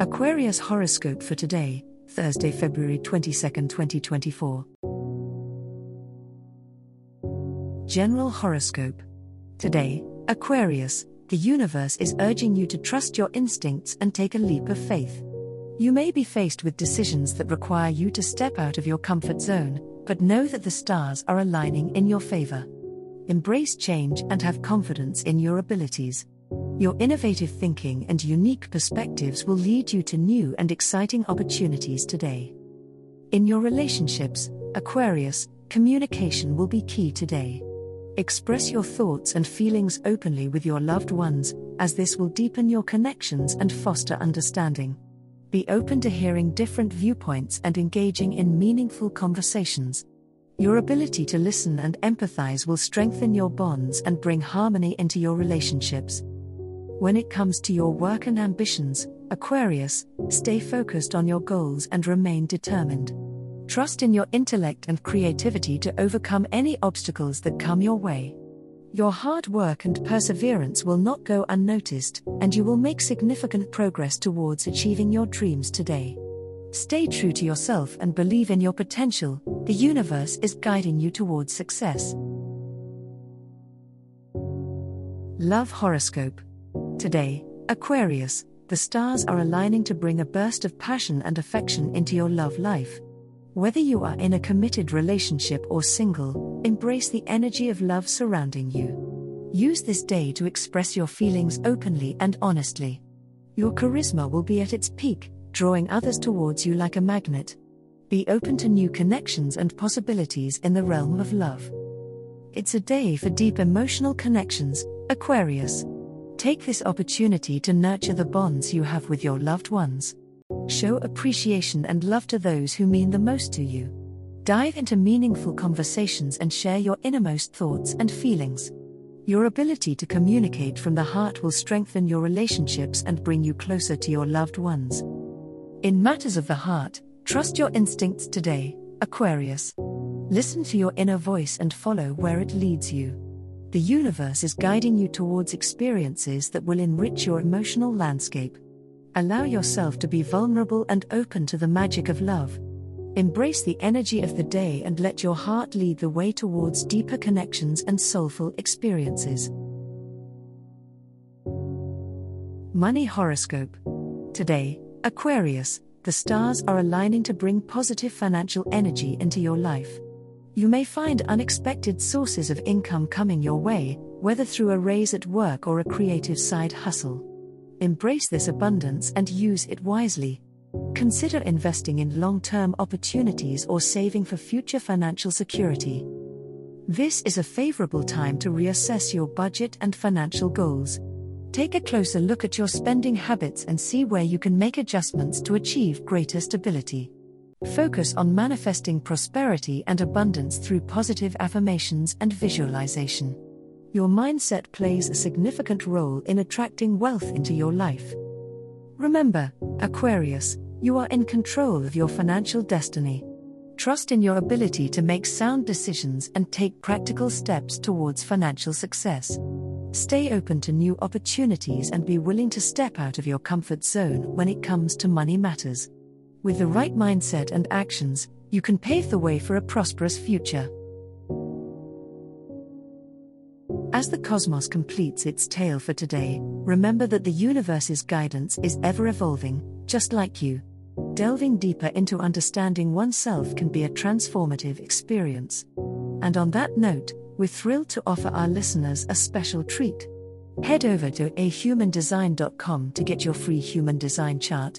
Aquarius horoscope for today, Thursday, February 22, 2024. General horoscope. Today, Aquarius, the universe is urging you to trust your instincts and take a leap of faith. You may be faced with decisions that require you to step out of your comfort zone, but know that the stars are aligning in your favor. Embrace change and have confidence in your abilities. Your innovative thinking and unique perspectives will lead you to new and exciting opportunities today. In your relationships, Aquarius, communication will be key today. Express your thoughts and feelings openly with your loved ones, as this will deepen your connections and foster understanding. Be open to hearing different viewpoints and engaging in meaningful conversations. Your ability to listen and empathize will strengthen your bonds and bring harmony into your relationships. When it comes to your work and ambitions, Aquarius, stay focused on your goals and remain determined. Trust in your intellect and creativity to overcome any obstacles that come your way. Your hard work and perseverance will not go unnoticed, and you will make significant progress towards achieving your dreams today. Stay true to yourself and believe in your potential, the universe is guiding you towards success. Love Horoscope Today, Aquarius, the stars are aligning to bring a burst of passion and affection into your love life. Whether you are in a committed relationship or single, embrace the energy of love surrounding you. Use this day to express your feelings openly and honestly. Your charisma will be at its peak, drawing others towards you like a magnet. Be open to new connections and possibilities in the realm of love. It's a day for deep emotional connections, Aquarius. Take this opportunity to nurture the bonds you have with your loved ones. Show appreciation and love to those who mean the most to you. Dive into meaningful conversations and share your innermost thoughts and feelings. Your ability to communicate from the heart will strengthen your relationships and bring you closer to your loved ones. In matters of the heart, trust your instincts today, Aquarius. Listen to your inner voice and follow where it leads you. The universe is guiding you towards experiences that will enrich your emotional landscape. Allow yourself to be vulnerable and open to the magic of love. Embrace the energy of the day and let your heart lead the way towards deeper connections and soulful experiences. Money Horoscope Today, Aquarius, the stars are aligning to bring positive financial energy into your life. You may find unexpected sources of income coming your way, whether through a raise at work or a creative side hustle. Embrace this abundance and use it wisely. Consider investing in long term opportunities or saving for future financial security. This is a favorable time to reassess your budget and financial goals. Take a closer look at your spending habits and see where you can make adjustments to achieve greater stability. Focus on manifesting prosperity and abundance through positive affirmations and visualization. Your mindset plays a significant role in attracting wealth into your life. Remember, Aquarius, you are in control of your financial destiny. Trust in your ability to make sound decisions and take practical steps towards financial success. Stay open to new opportunities and be willing to step out of your comfort zone when it comes to money matters. With the right mindset and actions, you can pave the way for a prosperous future. As the cosmos completes its tale for today, remember that the universe's guidance is ever evolving, just like you. Delving deeper into understanding oneself can be a transformative experience. And on that note, we're thrilled to offer our listeners a special treat. Head over to ahumandesign.com to get your free human design chart